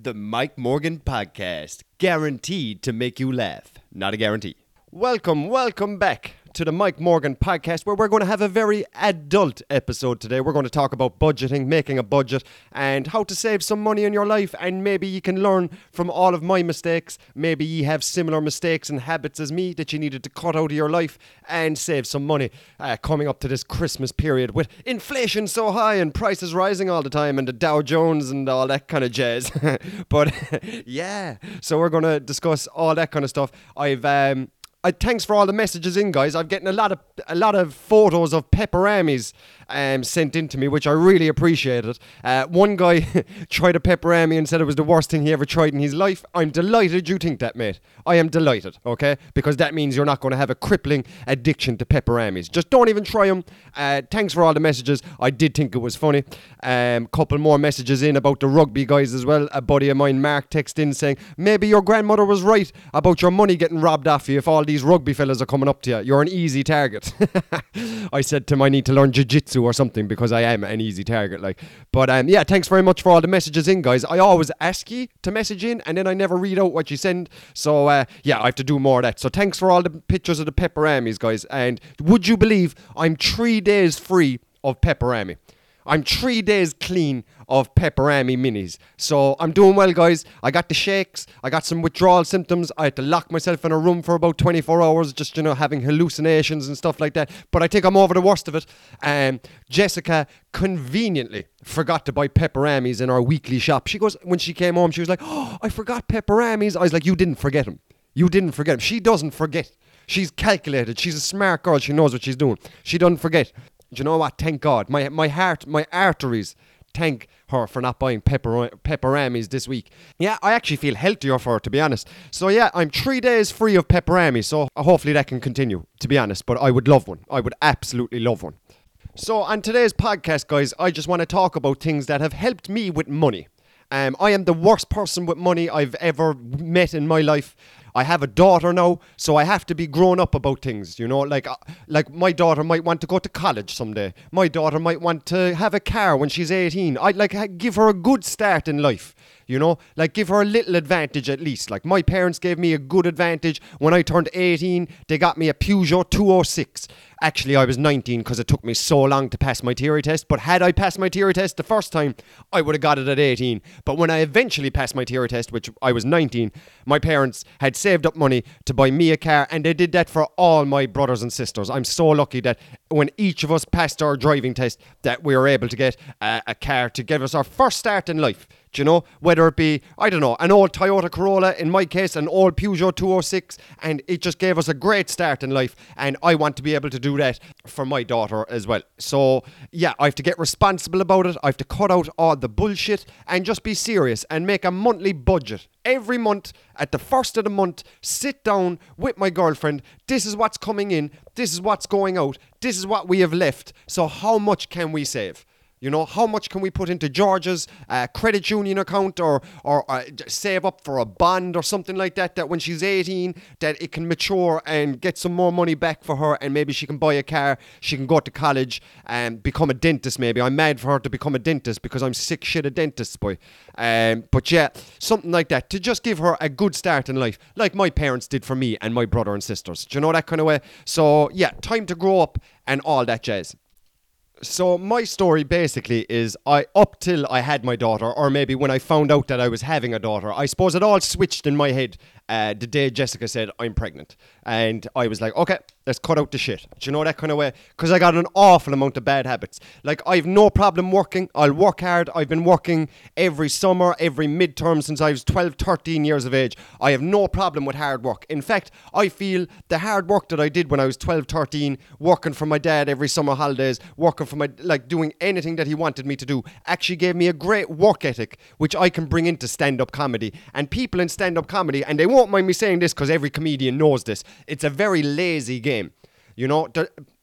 The Mike Morgan Podcast, guaranteed to make you laugh. Not a guarantee. Welcome, welcome back to the Mike Morgan Podcast, where we're going to have a very adult episode today. We're going to talk about budgeting, making a budget, and how to save some money in your life. And maybe you can learn from all of my mistakes. Maybe you have similar mistakes and habits as me that you needed to cut out of your life and save some money uh, coming up to this Christmas period with inflation so high and prices rising all the time and the Dow Jones and all that kind of jazz. but yeah, so we're going to discuss all that kind of stuff. I've um, thanks for all the messages in, guys. I'm getting a lot of a lot of photos of peperamis um, sent in to me, which I really appreciated. Uh, one guy tried a peperami and said it was the worst thing he ever tried in his life. I'm delighted you think that, mate. I am delighted, okay? Because that means you're not going to have a crippling addiction to peperamis. Just don't even try them. Uh, thanks for all the messages. I did think it was funny. Um, couple more messages in about the rugby guys as well. A buddy of mine, Mark, texted in saying maybe your grandmother was right about your money getting robbed off you if all these rugby fellas are coming up to you. You're an easy target. I said to him, I need to learn jiu-jitsu or something because I am an easy target. Like, but um, yeah, thanks very much for all the messages in, guys. I always ask you to message in, and then I never read out what you send. So uh, yeah, I have to do more of that. So thanks for all the pictures of the peperamis, guys. And would you believe I'm three days free of peperami? I'm three days clean of peperami minis. So I'm doing well, guys. I got the shakes. I got some withdrawal symptoms. I had to lock myself in a room for about 24 hours, just, you know, having hallucinations and stuff like that. But I think I'm over the worst of it. Um, Jessica conveniently forgot to buy peperamis in our weekly shop. She goes, when she came home, she was like, Oh, I forgot peperamis. I was like, You didn't forget them. You didn't forget them. She doesn't forget. She's calculated. She's a smart girl. She knows what she's doing. She doesn't forget. Do you know what? Thank God. My my heart, my arteries thank her for not buying pepper peperamis this week. Yeah, I actually feel healthier for her, to be honest. So yeah, I'm three days free of peperami, so hopefully that can continue, to be honest. But I would love one. I would absolutely love one. So on today's podcast, guys, I just want to talk about things that have helped me with money. Um, I am the worst person with money I've ever met in my life. I have a daughter now, so I have to be grown up about things. You know, like uh, like my daughter might want to go to college someday. My daughter might want to have a car when she's 18. I'd like give her a good start in life. You know, like give her a little advantage at least. Like my parents gave me a good advantage when I turned 18. They got me a Peugeot 206. Actually, I was 19 because it took me so long to pass my theory test. But had I passed my theory test the first time, I would have got it at 18. But when I eventually passed my theory test, which I was 19, my parents had saved up money to buy me a car, and they did that for all my brothers and sisters. I'm so lucky that when each of us passed our driving test, that we were able to get a, a car to give us our first start in life. Do you know? Whether it be, I don't know, an old Toyota Corolla, in my case, an old Peugeot 206, and it just gave us a great start in life. And I want to be able to do that for my daughter as well. So, yeah, I have to get responsible about it. I have to cut out all the bullshit and just be serious and make a monthly budget. Every month, at the first of the month, sit down with my girlfriend. This is what's coming in. This is what's going out. This is what we have left. So, how much can we save? You know, how much can we put into George's uh, credit union account or, or uh, save up for a bond or something like that, that when she's 18, that it can mature and get some more money back for her and maybe she can buy a car, she can go to college and become a dentist maybe. I'm mad for her to become a dentist because I'm sick shit of dentists, boy. Um, but yeah, something like that to just give her a good start in life, like my parents did for me and my brother and sisters. Do you know that kind of way? So yeah, time to grow up and all that jazz. So my story basically is I up till I had my daughter, or maybe when I found out that I was having a daughter, I suppose it all switched in my head uh, the day Jessica said I'm pregnant, and I was like, okay, let's cut out the shit. Do you know that kind of way? Because I got an awful amount of bad habits. Like I've no problem working. I'll work hard. I've been working every summer, every midterm since I was 12, 13 years of age. I have no problem with hard work. In fact, I feel the hard work that I did when I was 12, 13, working for my dad every summer holidays, working for my like doing anything that he wanted me to do, actually gave me a great work ethic, which I can bring into stand-up comedy. And people in stand-up comedy, and they won't mind me saying this because every comedian knows this. It's a very lazy game. You know,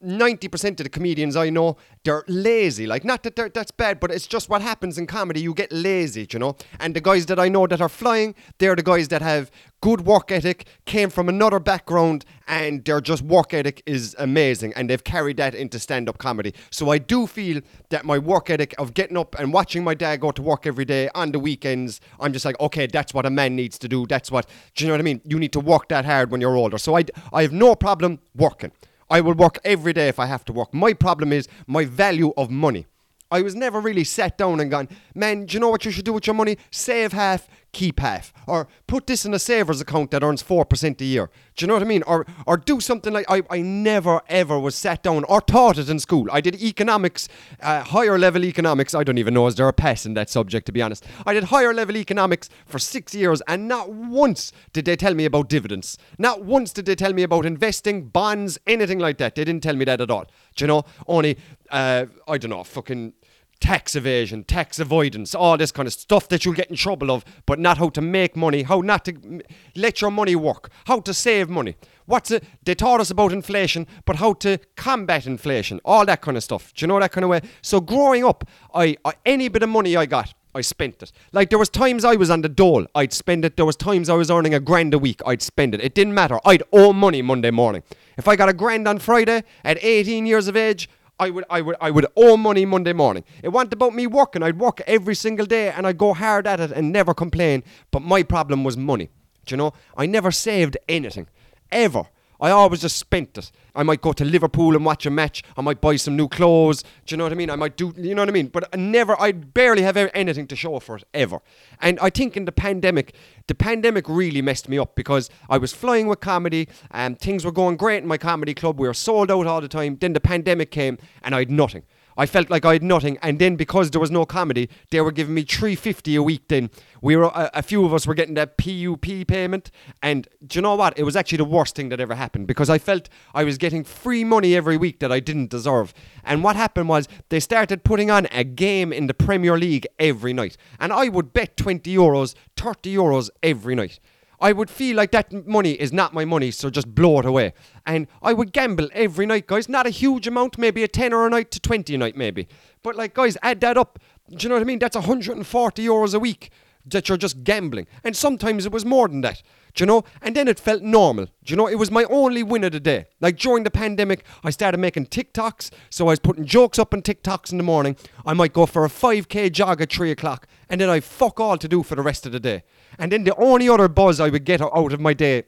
90% of the comedians I know, they're lazy. Like, not that that's bad, but it's just what happens in comedy. You get lazy, you know? And the guys that I know that are flying, they're the guys that have good work ethic, came from another background, and their just work ethic is amazing. And they've carried that into stand up comedy. So I do feel that my work ethic of getting up and watching my dad go to work every day on the weekends, I'm just like, okay, that's what a man needs to do. That's what, do you know what I mean? You need to work that hard when you're older. So I, I have no problem working. I will work every day if I have to work. My problem is my value of money. I was never really sat down and gone, man, do you know what you should do with your money? Save half, keep half. Or put this in a savers account that earns 4% a year. Do you know what I mean? Or or do something like I, I never ever was sat down or taught it in school. I did economics, uh, higher level economics. I don't even know is there a pass in that subject to be honest. I did higher level economics for six years and not once did they tell me about dividends. Not once did they tell me about investing, bonds, anything like that. They didn't tell me that at all. Do you know? Only, uh, I don't know, fucking tax evasion, tax avoidance, all this kind of stuff that you'll get in trouble of, but not how to make money, how not to let your money work, how to save money. What's it? They taught us about inflation, but how to combat inflation, all that kind of stuff. Do you know that kind of way? So growing up, I, I any bit of money I got, I spent it. Like there was times I was on the dole, I'd spend it. There was times I was earning a grand a week, I'd spend it. It didn't matter. I'd owe money Monday morning. If I got a grand on Friday at 18 years of age, I would, I would, I would owe money Monday morning. It wasn't about me working. I'd work every single day and I'd go hard at it and never complain. But my problem was money. Do you know? I never saved anything, ever. I always just spent it. I might go to Liverpool and watch a match. I might buy some new clothes. Do you know what I mean? I might do, you know what I mean? But I never, I barely have anything to show for it ever. And I think in the pandemic, the pandemic really messed me up because I was flying with comedy and things were going great in my comedy club. We were sold out all the time. Then the pandemic came and I had nothing. I felt like I had nothing, and then because there was no comedy, they were giving me three fifty a week. Then we were a, a, few of us were getting that PUP payment, and do you know what? It was actually the worst thing that ever happened because I felt I was getting free money every week that I didn't deserve. And what happened was they started putting on a game in the Premier League every night, and I would bet twenty euros, thirty euros every night. I would feel like that money is not my money, so just blow it away. And I would gamble every night, guys. Not a huge amount, maybe a 10 or a night to 20 a night, maybe. But, like, guys, add that up. Do you know what I mean? That's 140 euros a week that you're just gambling. And sometimes it was more than that. Do you know? And then it felt normal. Do you know? It was my only win of the day. Like during the pandemic, I started making TikToks. So I was putting jokes up on TikToks in the morning. I might go for a 5k jog at 3 o'clock. And then I fuck all to do for the rest of the day. And then the only other buzz I would get out of my day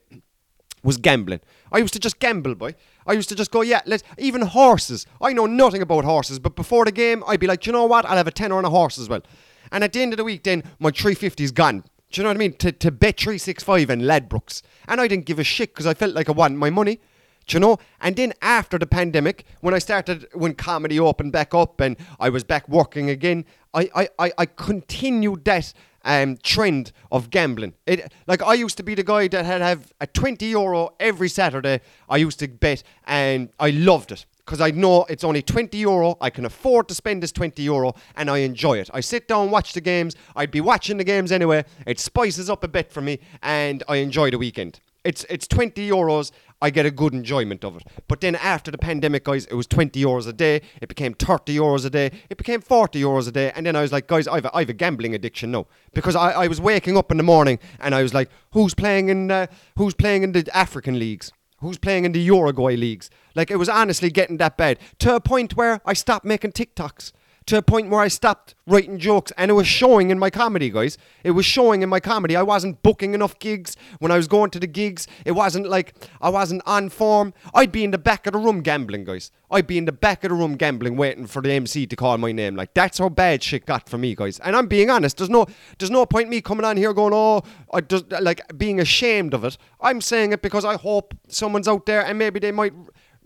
was gambling. I used to just gamble, boy. I used to just go, yeah, let's even horses. I know nothing about horses, but before the game, I'd be like, you know what? I'll have a tenner on a horse as well. And at the end of the week, then my 350's gone. Do you know what I mean? To, to Bet365 and Ladbrokes. And I didn't give a shit because I felt like I wanted my money. Do you know? And then after the pandemic, when I started, when comedy opened back up and I was back working again, I, I, I, I continued that um, trend of gambling. It like I used to be the guy that had have a twenty euro every Saturday. I used to bet, and I loved it because I know it's only 20 euro. I can afford to spend this 20 euro and I enjoy it. I sit down, watch the games. I'd be watching the games anyway. It spices up a bit for me and I enjoy the weekend. It's it's 20 euros. I get a good enjoyment of it. But then after the pandemic, guys, it was 20 euros a day. It became 30 euros a day. It became 40 euros a day. And then I was like, guys, I've a, I've a gambling addiction now because I, I was waking up in the morning and I was like, who's playing in uh, who's playing in the African leagues? Who's playing in the Uruguay leagues? Like it was honestly getting that bad to a point where I stopped making TikToks to a point where I stopped writing jokes and it was showing in my comedy, guys. It was showing in my comedy. I wasn't booking enough gigs when I was going to the gigs. It wasn't like I wasn't on form. I'd be in the back of the room gambling, guys. I'd be in the back of the room gambling, waiting for the MC to call my name. Like that's how bad shit got for me, guys. And I'm being honest. There's no, there's no point me coming on here going, oh, I just like being ashamed of it. I'm saying it because I hope someone's out there and maybe they might,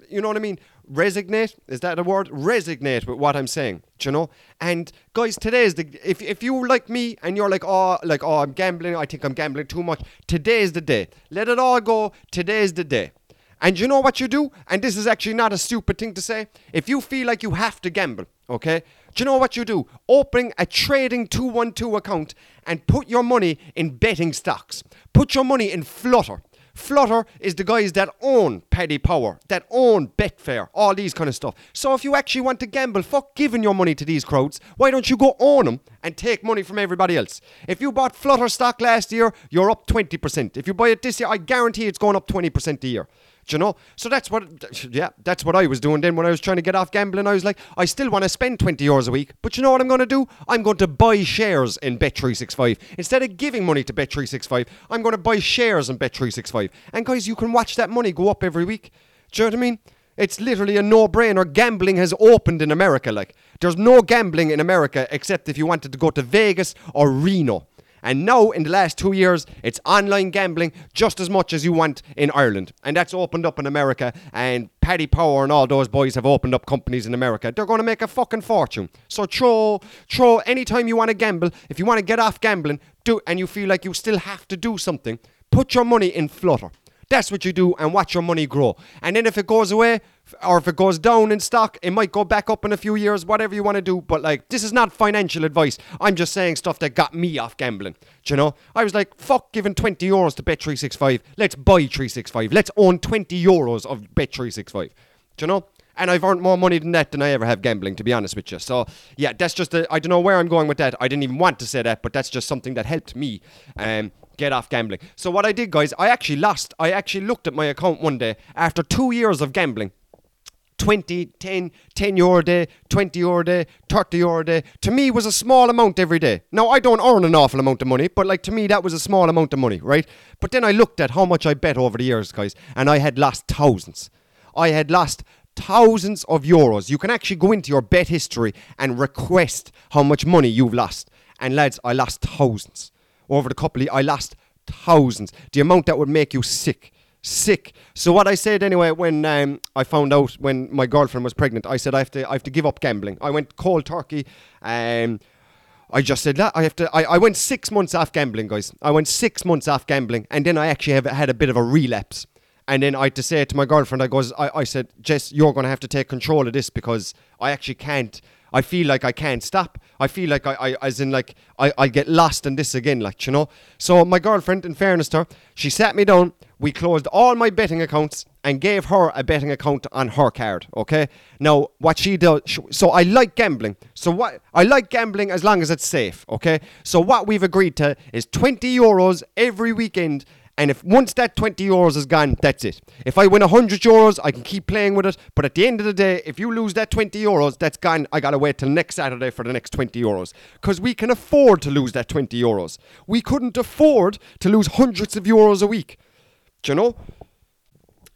you know what I mean, resignate. Is that a word? Resignate with what i'm saying you know? And guys today is the if, if you're like me and you're like oh like oh i'm gambling. I think i'm gambling too much. Today is the day. Let it all go. Today is the day. And you know what you do? And this is actually not a stupid thing to say. If you feel like you have to gamble okay? Do you know what you do? Open a trading 212 account and put your money in betting stocks. Put your money in flutter Flutter is the guys that own Paddy Power, that own Betfair, all these kind of stuff. So if you actually want to gamble, fuck giving your money to these crowds. Why don't you go own them and take money from everybody else? If you bought Flutter stock last year, you're up 20%. If you buy it this year, I guarantee it's going up 20% a year. Do you know? So that's what, yeah, that's what I was doing then when I was trying to get off gambling. I was like, I still want to spend 20 euros a week, but you know what I'm going to do? I'm going to buy shares in Bet365. Instead of giving money to Bet365, I'm going to buy shares in Bet365. And guys, you can watch that money go up every week. Do you know what I mean? It's literally a no-brainer. Gambling has opened in America. Like, there's no gambling in America except if you wanted to go to Vegas or Reno. And now, in the last two years, it's online gambling just as much as you want in Ireland. And that's opened up in America. And Paddy Power and all those boys have opened up companies in America. They're going to make a fucking fortune. So throw, throw anytime you want to gamble, if you want to get off gambling, do and you feel like you still have to do something, put your money in Flutter. That's what you do and watch your money grow. And then if it goes away or if it goes down in stock, it might go back up in a few years, whatever you want to do. But like, this is not financial advice. I'm just saying stuff that got me off gambling. Do you know? I was like, fuck giving 20 euros to Bet365. Let's buy 365. Let's own 20 euros of Bet365. Do you know? And I've earned more money than that than I ever have gambling, to be honest with you. So, yeah, that's just, I don't know where I'm going with that. I didn't even want to say that, but that's just something that helped me. Um, get off gambling. So what I did, guys, I actually lost. I actually looked at my account one day after two years of gambling. 20, 10, 10 euro a day, 20 euro a day, 30 euro a day. To me was a small amount every day. Now I don't earn an awful amount of money, but like to me that was a small amount of money, right? But then I looked at how much I bet over the years, guys, and I had lost thousands. I had lost thousands of euros. You can actually go into your bet history and request how much money you've lost. And lads, I lost thousands over the couple of I lost thousands. The amount that would make you sick. Sick. So what I said anyway when um, I found out when my girlfriend was pregnant, I said I have to I have to give up gambling. I went cold turkey. Um, I just said that I have to. I, I went six months off gambling, guys. I went six months off gambling, and then I actually have had a bit of a relapse. And then I had to say to my girlfriend. I goes, I, I said, Jess, you're going to have to take control of this because I actually can't. I feel like I can't stop. I feel like I, I as in like I, I get lost in this again, like you know. So my girlfriend, in fairness to her, she sat me down. We closed all my betting accounts and gave her a betting account on her card. Okay. Now what she does, so I like gambling. So what I like gambling as long as it's safe. Okay. So what we've agreed to is twenty euros every weekend and if once that 20 euros is gone, that's it. If I win 100 euros, I can keep playing with it. But at the end of the day, if you lose that 20 euros, that's gone. I got to wait till next Saturday for the next 20 euros. Because we can afford to lose that 20 euros. We couldn't afford to lose hundreds of euros a week. Do you know?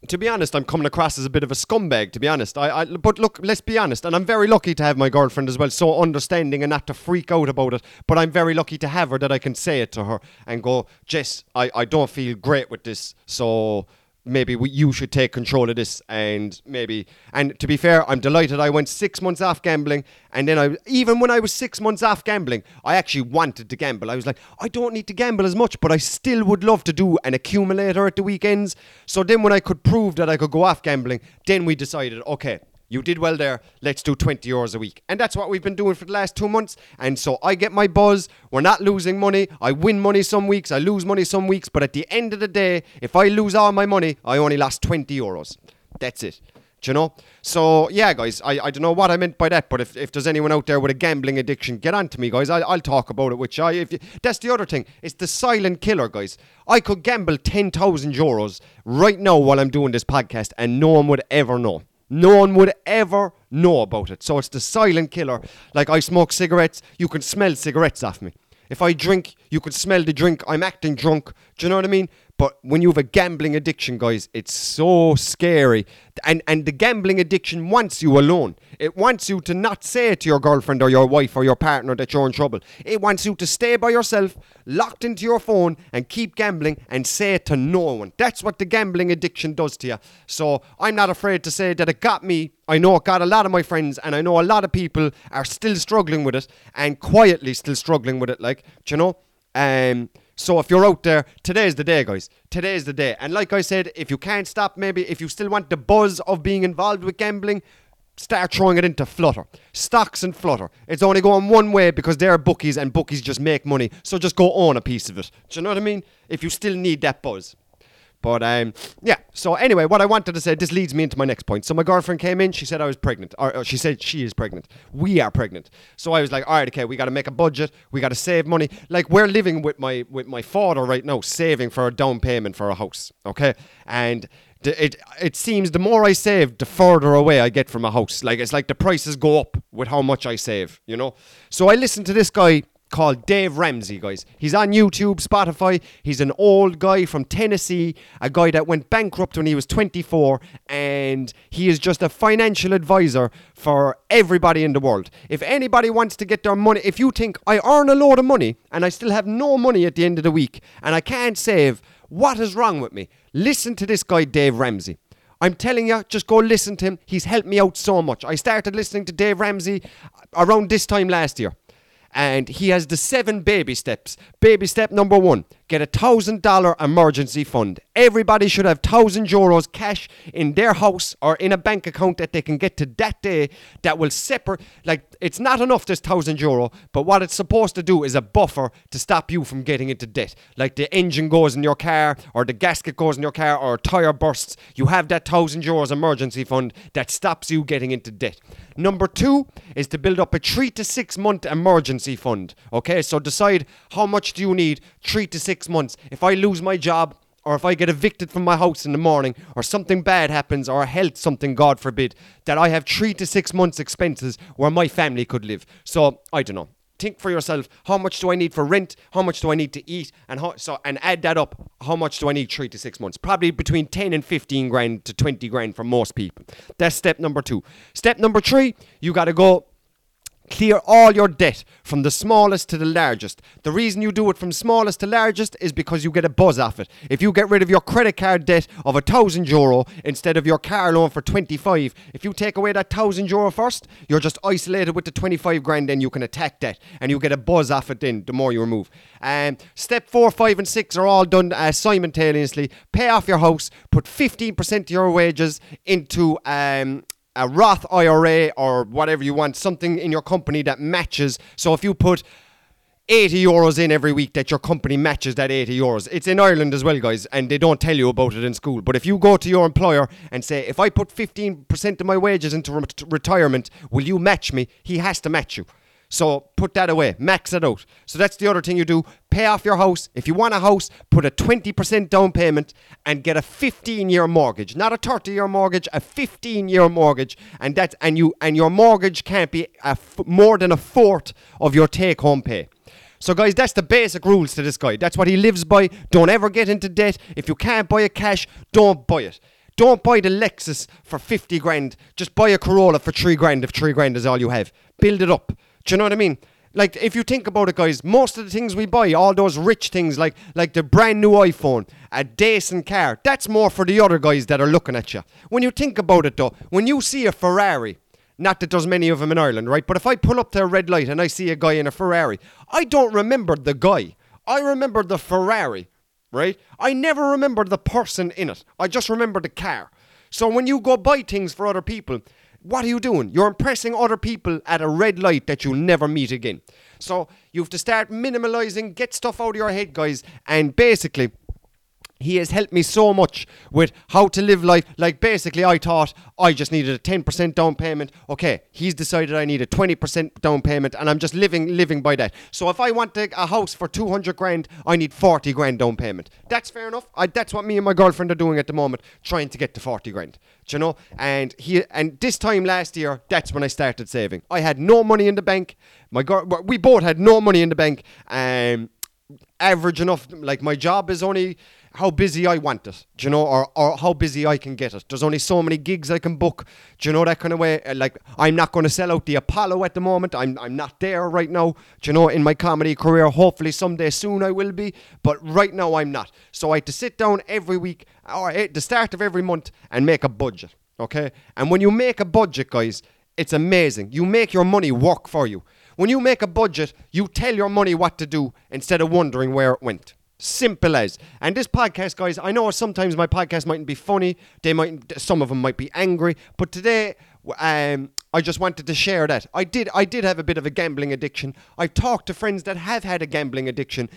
To be honest, I'm coming across as a bit of a scumbag. To be honest, I, I, but look, let's be honest, and I'm very lucky to have my girlfriend as well, so understanding and not to freak out about it. But I'm very lucky to have her that I can say it to her and go, Jess, I, I don't feel great with this, so maybe we, you should take control of this and maybe and to be fair i'm delighted i went six months off gambling. And then i even when i was six months off gambling i actually wanted to gamble. I was like i don't need to gamble as much but i still would love to do an accumulator at the weekends. So then when i could prove that i could go off gambling then we decided okay you did well there. Let's do 20 euros a week. And that's what we've been doing for the last two months. And so I get my buzz. We're not losing money. I win money some weeks. I lose money some weeks. But at the end of the day, if I lose all my money, I only lost 20 euros. That's it. Do you know? So, yeah, guys, I, I don't know what I meant by that, but if, if there's anyone out there with a gambling addiction, get on to me, guys. I'll, I'll talk about it which I, If you. That's the other thing. It's the silent killer, guys. I could gamble 10,000 euros right now while I'm doing this podcast, and no one would ever know. No one would ever know about it. So it's the silent killer. Like I smoke cigarettes, you can smell cigarettes off me. If I drink, you can smell the drink. I'm acting drunk. Do you know what I mean? But when you have a gambling addiction, guys, it's so scary. And and the gambling addiction wants you alone. It wants you to not say it to your girlfriend or your wife or your partner that you're in trouble. It wants you to stay by yourself, locked into your phone, and keep gambling and say it to no one. That's what the gambling addiction does to you. So I'm not afraid to say that it got me. I know it got a lot of my friends, and I know a lot of people are still struggling with it and quietly still struggling with it. Like, you know? Um, so if you're out there, today's the day, guys. Today's the day. And like I said, if you can't stop, maybe if you still want the buzz of being involved with gambling, start throwing it into Flutter. Stocks and Flutter. It's only going one way because they're bookies and bookies just make money. So just go own a piece of it. Do you know what I mean? If you still need that buzz. But um, yeah. So anyway, what I wanted to say, this leads me into my next point. So my girlfriend came in. She said I was pregnant, or, she said she is pregnant. We are pregnant. So I was like, all right, okay, we got to make a budget. We got to save money. Like we're living with my with my father right now, saving for a down payment for a house. Okay, and it it seems the more I save, the further away I get from a house. Like it's like the prices go up with how much I save, you know. So I listened to this guy called Dave Ramsey, guys. He's on YouTube, Spotify. He's an old guy from Tennessee, a guy that went bankrupt when he was 24, and he is just a financial advisor for everybody in the world. If anybody wants to get their money, if you think I earn a load of money and I still have no money at the end of the week and I can't save, what is wrong with me? Listen to this guy, Dave Ramsey. I'm telling you, just go listen to him. He's helped me out so much. I started listening to Dave Ramsey around this time last year and he has the seven baby steps. Baby step number one get a thousand dollar emergency fund. Everybody should have thousand euros cash in their house or in a bank account that they can get to that day that will separate. Like, it's not enough, this thousand euro, but what it's supposed to do is a buffer to stop you from getting into debt. Like, the engine goes in your car, or the gasket goes in your car, or a tire bursts. You have that thousand euros emergency fund that stops you getting into debt. Number two is to build up a three to six month emergency fund. Okay, so decide how much do you need three to six months. If I lose my job, or if I get evicted from my house in the morning, or something bad happens, or health something, God forbid, that I have three to six months' expenses where my family could live. So I don't know. Think for yourself: how much do I need for rent? How much do I need to eat? And how, so and add that up. How much do I need three to six months? Probably between ten and fifteen grand to twenty grand for most people. That's step number two. Step number three: you got to go Clear all your debt from the smallest to the largest. The reason you do it from smallest to largest is because you get a buzz off it. If you get rid of your credit card debt of a thousand euro instead of your car loan for 25, if you take away that thousand euro first, you're just isolated with the 25 grand, then you can attack that and you get a buzz off it then the more you remove. Um, step four, five, and six are all done uh, simultaneously. Pay off your house, put 15% of your wages into um, a Roth IRA or whatever you want, something in your company that matches. So if you put 80 euros in every week that your company matches that 80 euros. It's in Ireland as well, guys, and they don't tell you about it in school. But if you go to your employer and say, if I put 15% of my wages into re- retirement, will you match me? He has to match you. So put that away, max it out. So that's the other thing you do. Pay off your house. If you want a house, put a 20% down payment and get a 15 year mortgage. Not a 30 year mortgage, a 15 year mortgage. And that's and you and your mortgage can't be more than a fourth of your take home pay. So, guys, that's the basic rules to this guy. That's what he lives by. Don't ever get into debt. If you can't buy a cash, don't buy it. Don't buy the Lexus for 50 grand. Just buy a Corolla for 3 grand if 3 grand is all you have. Build it up. Do you know what I mean? Like if you think about it, guys, most of the things we buy, all those rich things like like the brand new iPhone, a decent car, that's more for the other guys that are looking at you. When you think about it though, when you see a Ferrari, not that there's many of them in Ireland, right? But if I pull up to a red light and I see a guy in a Ferrari, I don't remember the guy. I remember the Ferrari, right? I never remember the person in it. I just remember the car. So when you go buy things for other people, what are you doing? You're impressing other people at a red light that you'll never meet again. So you have to start minimalizing, get stuff out of your head, guys, and basically he has helped me so much with how to live life. Like basically, I thought I just needed a ten percent down payment. Okay, he's decided I need a twenty percent down payment, and I'm just living living by that. So if I want a house for two hundred grand, I need forty grand down payment. That's fair enough. I, that's what me and my girlfriend are doing at the moment, trying to get to forty grand. Do you know? And he and this time last year, that's when I started saving. I had no money in the bank. My girl, we both had no money in the bank. Um, average enough. Like my job is only how busy I want it, do you know, or, or how busy I can get it. There's only so many gigs I can book, do you know, that kind of way. Uh, like, I'm not going to sell out the Apollo at the moment. I'm, I'm not there right now, do you know, in my comedy career. Hopefully, someday soon I will be, but right now I'm not. So I had to sit down every week or at the start of every month and make a budget, okay? And when you make a budget, guys, it's amazing. You make your money work for you. When you make a budget, you tell your money what to do instead of wondering where it went. Simple as. And this podcast, guys, I know sometimes my podcast mightn't be funny. They might, some of them might be angry. But today, um, I just wanted to share that. I did, I did have a bit of a gambling addiction. I've talked to friends that have had a gambling addiction.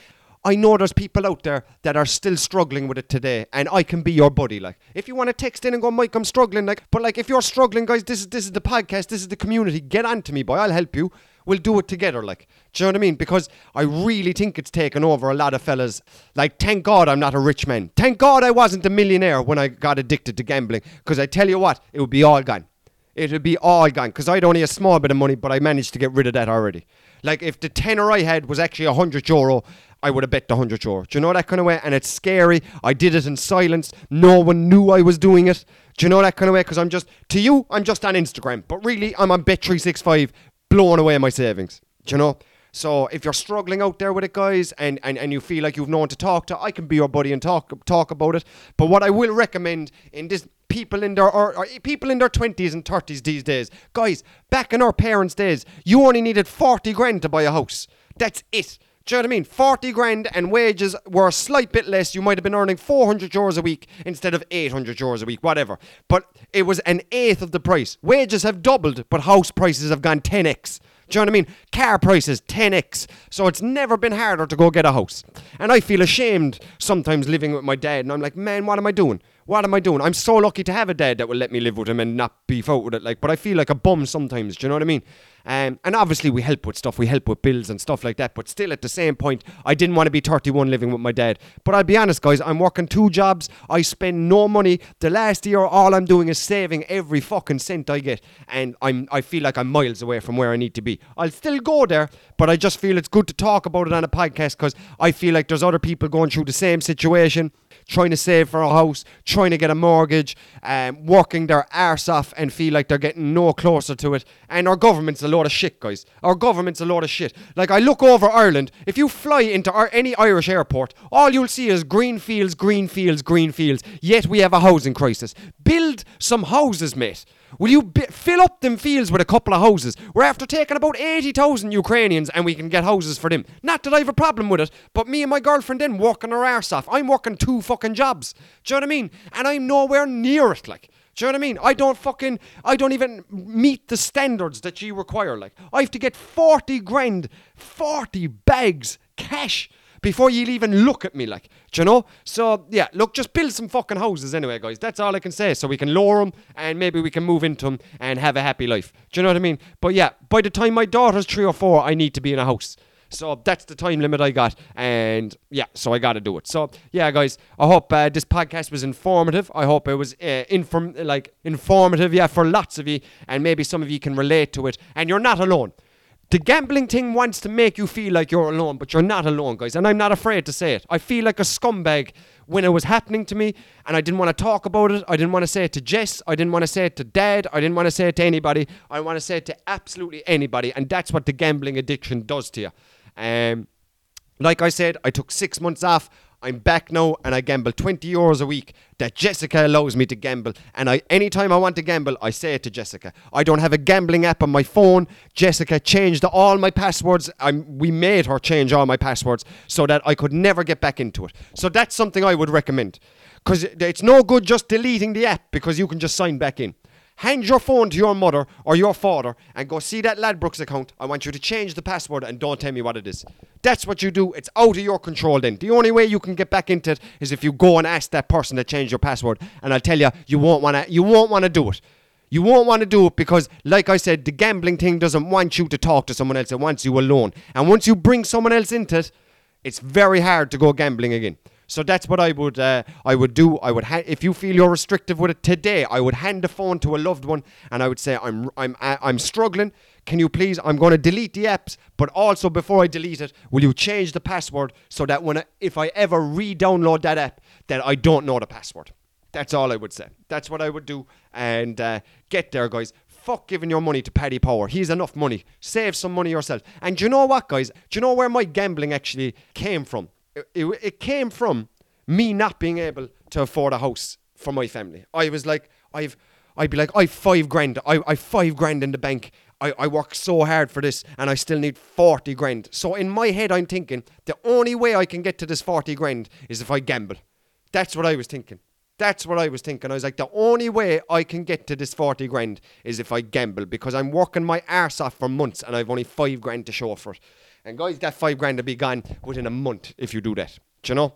I know there's people out there that are still struggling with it today, and I can be your buddy. Like, if you want to text in and go, Mike, I'm struggling. Like, but like, if you're struggling, guys, this is this is the podcast, this is the community. Get on to me, boy. I'll help you. We'll do it together. Like, do you know what I mean? Because I really think it's taken over a lot of fellas. Like, thank God I'm not a rich man. Thank God I wasn't a millionaire when I got addicted to gambling. Because I tell you what, it would be all gone. It would be all gone. Because I'd only a small bit of money, but I managed to get rid of that already. Like, if the tenner I had was actually a hundred euro, I would have bet the 100 euro. Do you know that kind of way? And it's scary. I did it in silence. No one knew I was doing it. Do you know that kind of way? Because I'm just, to you, I'm just on Instagram. But really, I'm on Bet365 blowing away my savings. Do you know? So if you're struggling out there with it, guys, and, and, and you feel like you've no one to talk to, I can be your buddy and talk talk about it. But what I will recommend in this people in their or, or people in their twenties and thirties these days, guys, back in our parents' days, you only needed forty grand to buy a house. That's it. Do you know what I mean? 40 grand and wages were a slight bit less. You might have been earning 400 euros a week instead of 800 euros a week, whatever. But it was an eighth of the price. Wages have doubled, but house prices have gone 10x. Do you know what I mean? Car prices 10x. So it's never been harder to go get a house. And I feel ashamed sometimes living with my dad. And I'm like, man, what am I doing? What am I doing? I'm so lucky to have a dad that will let me live with him and not be out with it. Like, but I feel like a bum sometimes. Do you know what I mean? Um, and obviously, we help with stuff. We help with bills and stuff like that. But still, at the same point, I didn't want to be 31 living with my dad. But I'll be honest, guys, I'm working two jobs. I spend no money. The last year, all I'm doing is saving every fucking cent I get. And I'm, I feel like I'm miles away from where I need to be. I'll still go there, but I just feel it's good to talk about it on a podcast because I feel like there's other people going through the same situation trying to save for a house, trying to get a mortgage, um, working their arse off and feel like they're getting no closer to it. And our government's a load of shit, guys. Our government's a load of shit. Like, I look over Ireland, if you fly into our, any Irish airport, all you'll see is green fields, green fields, green fields. Yet we have a housing crisis. Build some houses, mate. Will you bi- fill up them fields with a couple of houses? We're after taking about 80,000 Ukrainians and we can get houses for them. Not that I have a problem with it, but me and my girlfriend then working our arse off. I'm working two fucking jobs. Do you know what I mean? And I'm nowhere near it, like. Do you know what I mean? I don't fucking, I don't even meet the standards that you require. Like, I have to get 40 grand, 40 bags cash before you'll even look at me, like, do you know? So, yeah, look, just build some fucking houses anyway, guys. That's all I can say. So we can lower them and maybe we can move into them and have a happy life. Do you know what I mean? But yeah, by the time my daughter's three or four, I need to be in a house. So that's the time limit I got, and yeah, so I got to do it. So yeah, guys, I hope uh, this podcast was informative. I hope it was uh, inform like informative, yeah, for lots of you, and maybe some of you can relate to it. And you're not alone. The gambling thing wants to make you feel like you're alone, but you're not alone, guys. And I'm not afraid to say it. I feel like a scumbag when it was happening to me, and I didn't want to talk about it. I didn't want to say it to Jess. I didn't want to say it to Dad. I didn't want to say it to anybody. I want to say it to absolutely anybody, and that's what the gambling addiction does to you. Um, like I said, I took six months off. I'm back now and I gamble 20 euros a week that Jessica allows me to gamble. And I anytime I want to gamble, I say it to Jessica. I don't have a gambling app on my phone. Jessica changed all my passwords. I'm, we made her change all my passwords so that I could never get back into it. So that's something I would recommend. Because it's no good just deleting the app because you can just sign back in. Hand your phone to your mother or your father and go see that Ladbrokes account. I want you to change the password and don't tell me what it is. That's what you do. It's out of your control then. The only way you can get back into it is if you go and ask that person to change your password. And I'll tell you, you won't wanna you won't wanna do it. You won't want to do it because, like I said, the gambling thing doesn't want you to talk to someone else. It wants you alone. And once you bring someone else into it, it's very hard to go gambling again. So that's what I would uh, I would do. I would ha- if you feel you're restrictive with it today, I would hand the phone to a loved one and I would say I'm I'm uh, I'm struggling. Can you please? I'm going to delete the apps, but also before I delete it, will you change the password so that when I, if I ever re-download that app, that I don't know the password. That's all I would say. That's what I would do. And uh, get there, guys. Fuck giving your money to Paddy Power. He's enough money. Save some money yourself. And do you know what, guys? Do you know where my gambling actually came from? It, it, came from me not being able to afford a house for my family. I was like, I've, I'd be like, I've five grand. I, I've five grand in the bank. I, I work so hard for this and I still need 40 grand. So in my head, I'm thinking the only way I can get to this 40 grand is if I gamble. That's what I was thinking. That's what I was thinking. I was like, the only way I can get to this 40 grand is if I gamble because I'm working my arse off for months and I've only five grand to show for it. And guys, that five grand will be gone within a month if you do that. Do you know?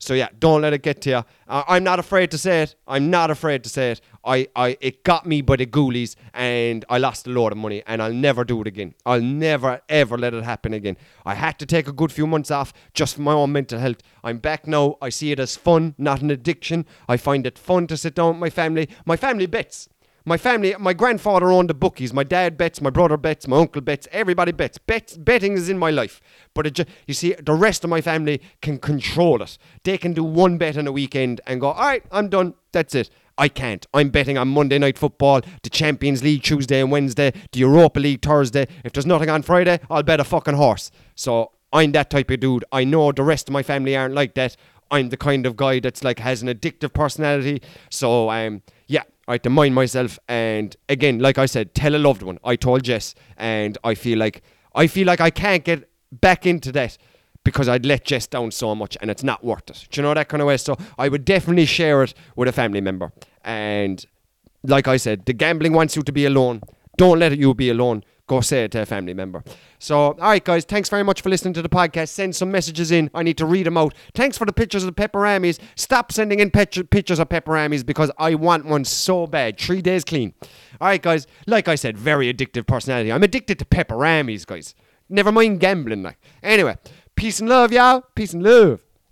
So yeah, don't let it get to you. Uh, I'm not afraid to say it. I'm not afraid to say it. I, I, it got me by the ghoulies, and I lost a lot of money, and I'll never do it again. I'll never ever let it happen again. I had to take a good few months off just for my own mental health. I'm back now. I see it as fun, not an addiction. I find it fun to sit down with my family. My family bets. My family, my grandfather owned the bookies. My dad bets, my brother bets, my uncle bets, everybody bets. Betting is in my life. But ju- you see, the rest of my family can control it. They can do one bet on a weekend and go, all right, I'm done. That's it. I can't. I'm betting on Monday night football, the Champions League Tuesday and Wednesday, the Europa League Thursday. If there's nothing on Friday, I'll bet a fucking horse. So I'm that type of dude. I know the rest of my family aren't like that. I'm the kind of guy that's like has an addictive personality. So um I have to mind myself and again, like I said, tell a loved one. I told Jess and I feel like I feel like I can't get back into that because I'd let Jess down so much and it's not worth it. Do you know that kind of way? So I would definitely share it with a family member. And like I said, the gambling wants you to be alone. Don't let you be alone. Go say it to a family member. So, all right, guys, thanks very much for listening to the podcast. Send some messages in. I need to read them out. Thanks for the pictures of the peperamis. Stop sending in pet- pictures of peperamis because I want one so bad. Three days clean. All right, guys, like I said, very addictive personality. I'm addicted to peperamis, guys. Never mind gambling, like. Anyway, peace and love, y'all. Peace and love.